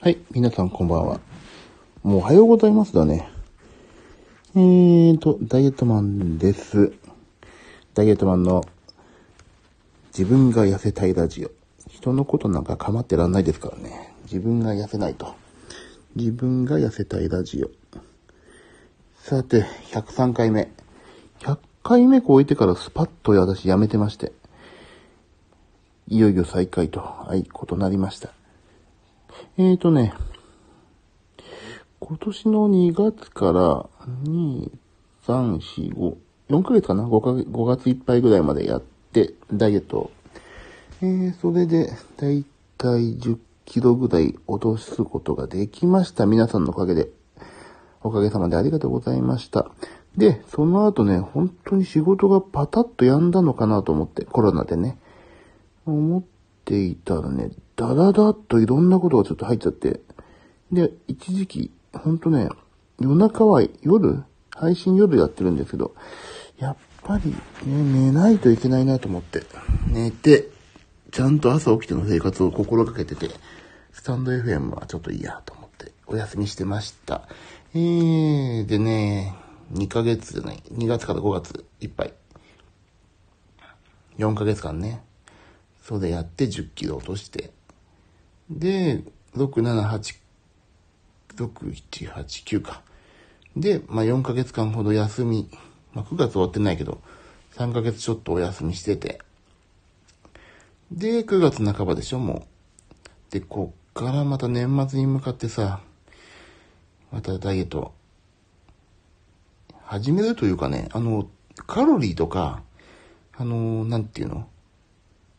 はい、皆さんこんばんは。もうおはようございますだね。えーと、ダイエットマンです。ダイエットマンの自分が痩せたいラジオ。人のことなんか構ってらんないですからね。自分が痩せないと。自分が痩せたいラジオ。さて、103回目。100回目超えてからスパッと私やめてまして。いよいよ再開と、はい、ことなりました。えーとね、今年の2月から、2、3、4、5、4ヶ月かな ?5 ヶ月、5月いっぱいぐらいまでやって、ダイエットを。えー、それで、だいたい10キロぐらい落とすことができました。皆さんのおかげで。おかげさまでありがとうございました。で、その後ね、本当に仕事がパタッと止んだのかなと思って、コロナでね。思っていたらね、ダダダッといろんなことがちょっと入っちゃって。で、一時期、ほんとね、夜中は夜配信夜やってるんですけど、やっぱり、ね、寝ないといけないなと思って、寝て、ちゃんと朝起きての生活を心がけてて、スタンド FM はちょっといいやと思って、お休みしてました。えー、でね、2ヶ月じゃない、2月から5月いっぱい。4ヶ月間ね。それやって10キロ落として。で、6、7、8、6、7、8、9か。で、まあ4ヶ月間ほど休み。まあ9月終わってないけど、3ヶ月ちょっとお休みしてて。で、9月半ばでしょ、もう。で、こっからまた年末に向かってさ、またダイエット、始めるというかね、あの、カロリーとか、あの、なんていうの？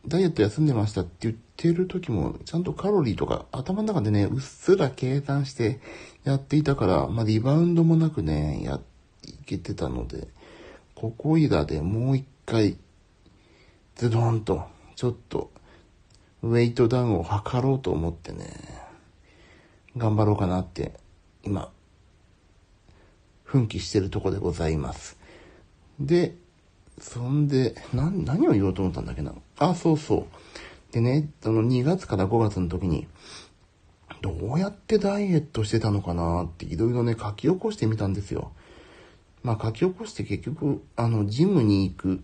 ダイエット休んでましたって言ってる時も、ちゃんとカロリーとか頭の中でね、うっすら計算してやっていたから、まあ、リバウンドもなくね、や、いけてたので、ここいらでもう一回、ズドンと、ちょっと、ウェイトダウンを測ろうと思ってね、頑張ろうかなって、今、奮起してるとこでございます。で、そんで、な、何を言おうと思ったんだっけな？あ、そうそう。でね、その2月から5月の時に、どうやってダイエットしてたのかなっていろいろね、書き起こしてみたんですよ。まあ書き起こして結局、あの、ジムに行く、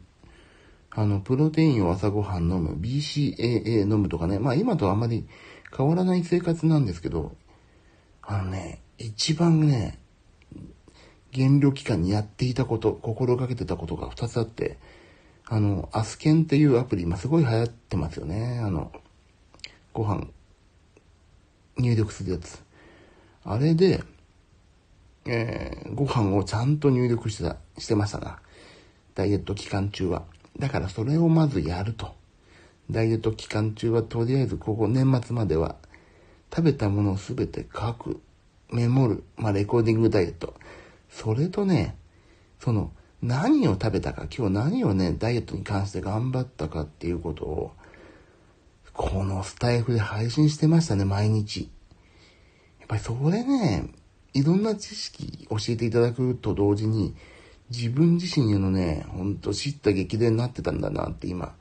あの、プロテインを朝ごはん飲む、BCAA 飲むとかね、まあ今とあまり変わらない生活なんですけど、あのね、一番ね、減量期間にやっていたこと、心がけてたことが2つあって、あの、アスケンっていうアプリ、今すごい流行ってますよね。あの、ご飯、入力するやつ。あれで、えー、ご飯をちゃんと入力してた、してましたな。ダイエット期間中は。だからそれをまずやると。ダイエット期間中はとりあえずここ年末までは食べたものをすべて書く、メモる、まあレコーディングダイエット。それとね、その、何を食べたか、今日何をね、ダイエットに関して頑張ったかっていうことを、このスタイフで配信してましたね、毎日。やっぱりそれね、いろんな知識教えていただくと同時に、自分自身へのね、ほんと知った激励になってたんだなって今、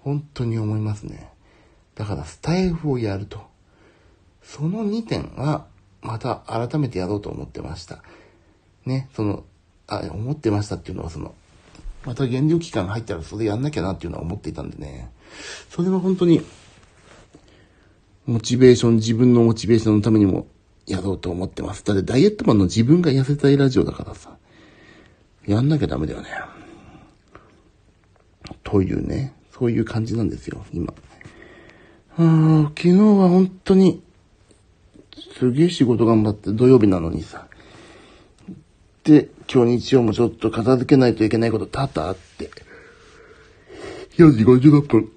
本当に思いますね。だからスタイフをやると。その2点は、また改めてやろうと思ってました。ね、その、あ、思ってましたっていうのはその、また減量期間が入ったらそれやんなきゃなっていうのは思っていたんでね。それは本当に、モチベーション、自分のモチベーションのためにもやろうと思ってます。だってダイエットマンの自分が痩せたいラジオだからさ、やんなきゃダメだよね。というね、そういう感じなんですよ、今。あー昨日は本当に、すげえ仕事頑張って土曜日なのにさ、今日日曜もちょっと片付けないといけないこと多々あって。4時56分。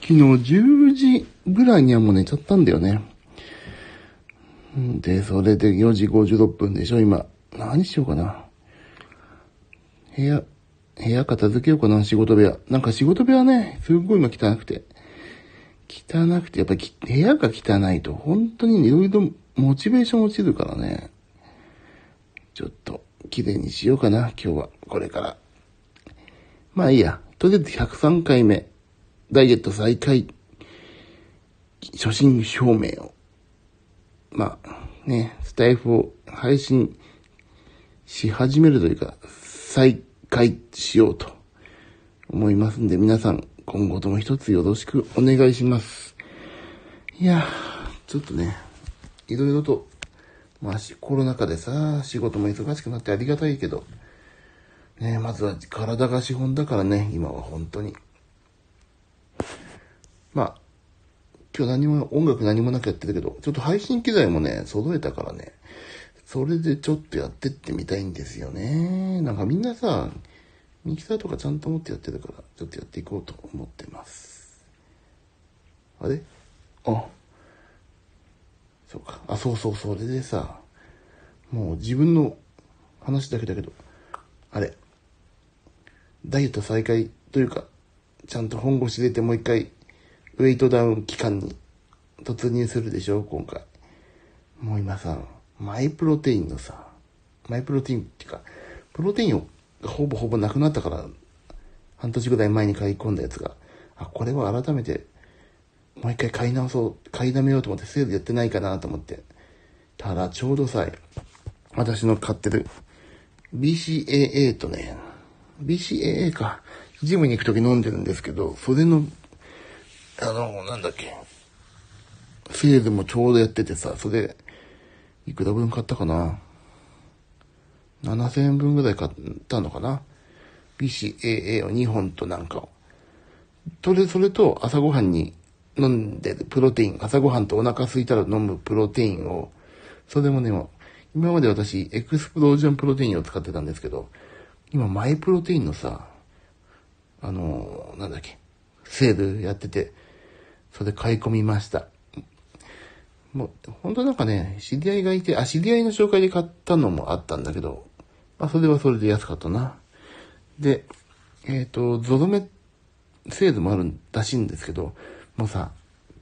昨日10時ぐらいにはもう寝ちゃったんだよね。で、それで4時56分でしょ、今。何しようかな。部屋、部屋片付けようかな、仕事部屋。なんか仕事部屋ね、すっごい今汚くて。汚くて、やっぱり部屋が汚いと、本当にいろいろモチベーション落ちるからね。ちょっと、綺麗にしようかな、今日は。これから。まあいいや。とりあえず103回目。ダイエット再開。初心表明を、まあ、ね、スタイフを配信し始めるというか、再開しようと思いますんで、皆さん、今後とも一つよろしくお願いします。いやちょっとね、いろいろと、まあ、コロナ禍でさ、仕事も忙しくなってありがたいけど、ね、まずは体が資本だからね、今は本当に。まあ、今日何も、音楽何もなくやってるけど、ちょっと配信機材もね、揃えたからね、それでちょっとやってってみたいんですよね。なんかみんなさ、ミキサーとかちゃんと持ってやってるから、ちょっとやっていこうと思ってます。あれ？あ、そうか。あ、そうそう、それでさ、もう自分の話だけだけど、あれ、ダイエット再開というか、ちゃんと本腰入れてもう一回、ウェイトダウン期間に突入するでしょ、今回。もう今さ、マイプロテインのさ、マイプロテインっていうか、プロテインをほぼほぼなくなったから、半年ぐらい前に買い込んだやつが、あ、これは改めて、もう一回買い直そう、買いだめようと思ってセールやってないかなと思って。ただ、ちょうどさえ、私の買ってる BCAA とね、BCAA か、ジムに行くとき飲んでるんですけど、それの、あの、なんだっけ、セールもちょうどやっててさ、それ、いくら分買ったかな ?7000 円分ぐらい買ったのかな ?BCAA を2本となんかを。それ、それと朝ごはんに飲んでるプロテイン、朝ごはんとお腹空いたら飲むプロテインを、それもね、今まで私、エクスプロージョンプロテインを使ってたんですけど、今、マイプロテインのさ、あのなんだっけ、セールやってて、それ買い込みました。もう、本当なんかね、知り合いがいて、あ、知り合いの紹介で買ったのもあったんだけど、まあ、それはそれで安かったな。で、えっ、ー、と、ゾゾメセールもあるらしいんですけど、もうさ、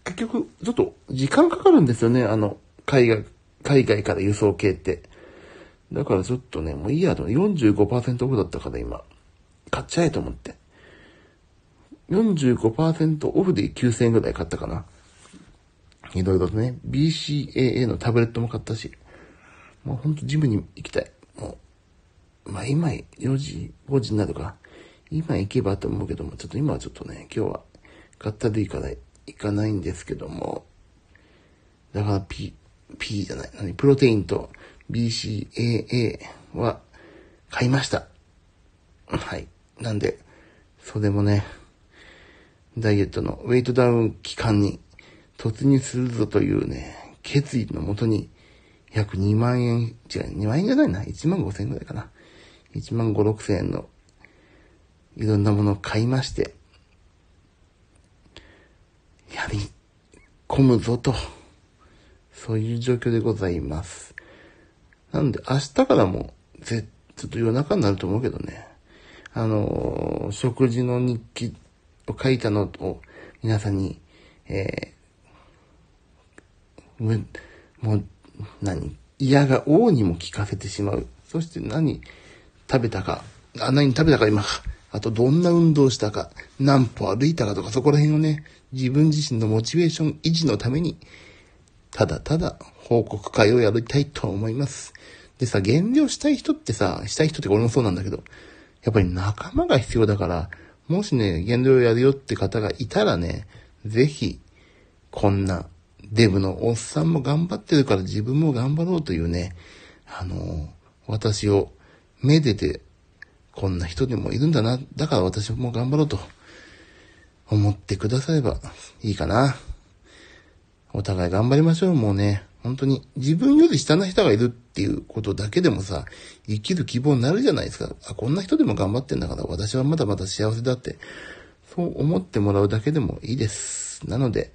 結局、ちょっと時間かかるんですよね、あの、海外、海外から輸送系って。だからちょっとね、もういいやと、45%オフだったから今、買っちゃえと思って。45%オフで9000円ぐらい買ったかな。いろいろとね、BCAA のタブレットも買ったし、もうほんとジムに行きたい。もう、まあ今4時、5時になるか。今行けばと思うけども、ちょっと今はちょっとね、今日は買ったでいかない、かないんですけども、だから P、P じゃない、何、プロテインと BCAA は買いました。はい。なんで、それもね、ダイエットのウェイトダウン期間に突入するぞというね、決意のもとに、約2万円、違う、2万円じゃないな、1万5千円ぐらいかな。1万5、6千円の、いろんなものを買いまして、やり込むぞと、そういう状況でございます。なんで、明日からも、ぜ、ちょっと夜中になると思うけどね、あのー、食事の日記を書いたのを皆さんに、えもう、何嫌が王にも聞かせてしまう。そして何食べたか、あ、何食べたか今。あとどんな運動したか、何歩歩いたかとかそこら辺をね、自分自身のモチベーション維持のために、ただただ報告会をやりたいと思います。でさ、減量したい人ってさ、したい人って俺もそうなんだけど、やっぱり仲間が必要だから、もしね、減量やるよって方がいたらね、ぜひ、こんなデブのおっさんも頑張ってるから自分も頑張ろうというね、あの、私をめでて、こんな人でもいるんだな。だから私も頑張ろうと思ってくださればいいかな。お互い頑張りましょう、もうね。本当に自分より下な人がいるっていうことだけでもさ、生きる希望になるじゃないですか。あ、こんな人でも頑張ってんだから私はまだまだ幸せだって、そう思ってもらうだけでもいいです。なので、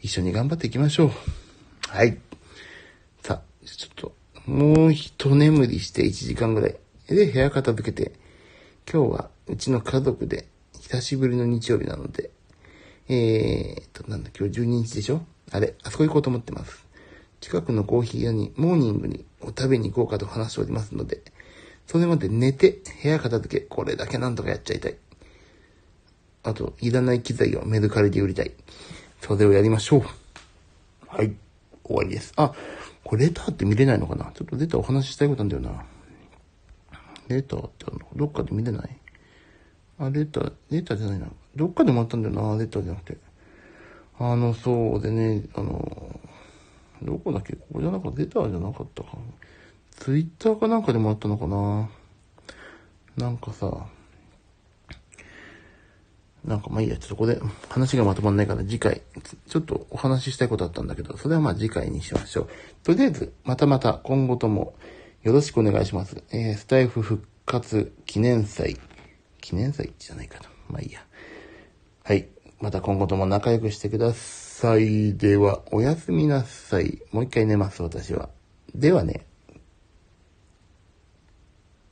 一緒に頑張っていきましょう。はい。さあ、ちょっと、もう一眠りして1時間ぐらい。で、部屋片付けて、今日はうちの家族で久しぶりの日曜日なので、えーと、なんだ、今日12日でしょ？あれ、あそこ行こうと思ってます。近くのコーヒー屋にモーニングにを食べに行こうかと話しておりますので、それまで寝て部屋片付け、これだけなんとかやっちゃいたい。あと、いらない機材をメルカリで売りたい。それをやりましょう。はい。終わりです。あ、これレターって見れないのかな？ちょっとレターお話ししたいことなんだよな。レターってあるの？どっかで見れない？あ、レター、レターじゃないな。どっかでもらったんだよな、レターじゃなくて。あの、そうでね、あの、どこだっけ？ここじゃなかった、レターじゃなかったか。ツイッターかなんかでもらったのかななんかさ、なんかまあいいや、ちょっとここで話がまとまんないから次回、ちょっとお話ししたいことあったんだけど、それはまあ次回にしましょう。とりあえず、またまた今後ともよろしくお願いします。えー、スタイフ復活記念祭。記念祭じゃないかと。まあいいや。はい。また今後とも仲良くしてください。では、おやすみなさい。もう一回寝ます、私は。ではね。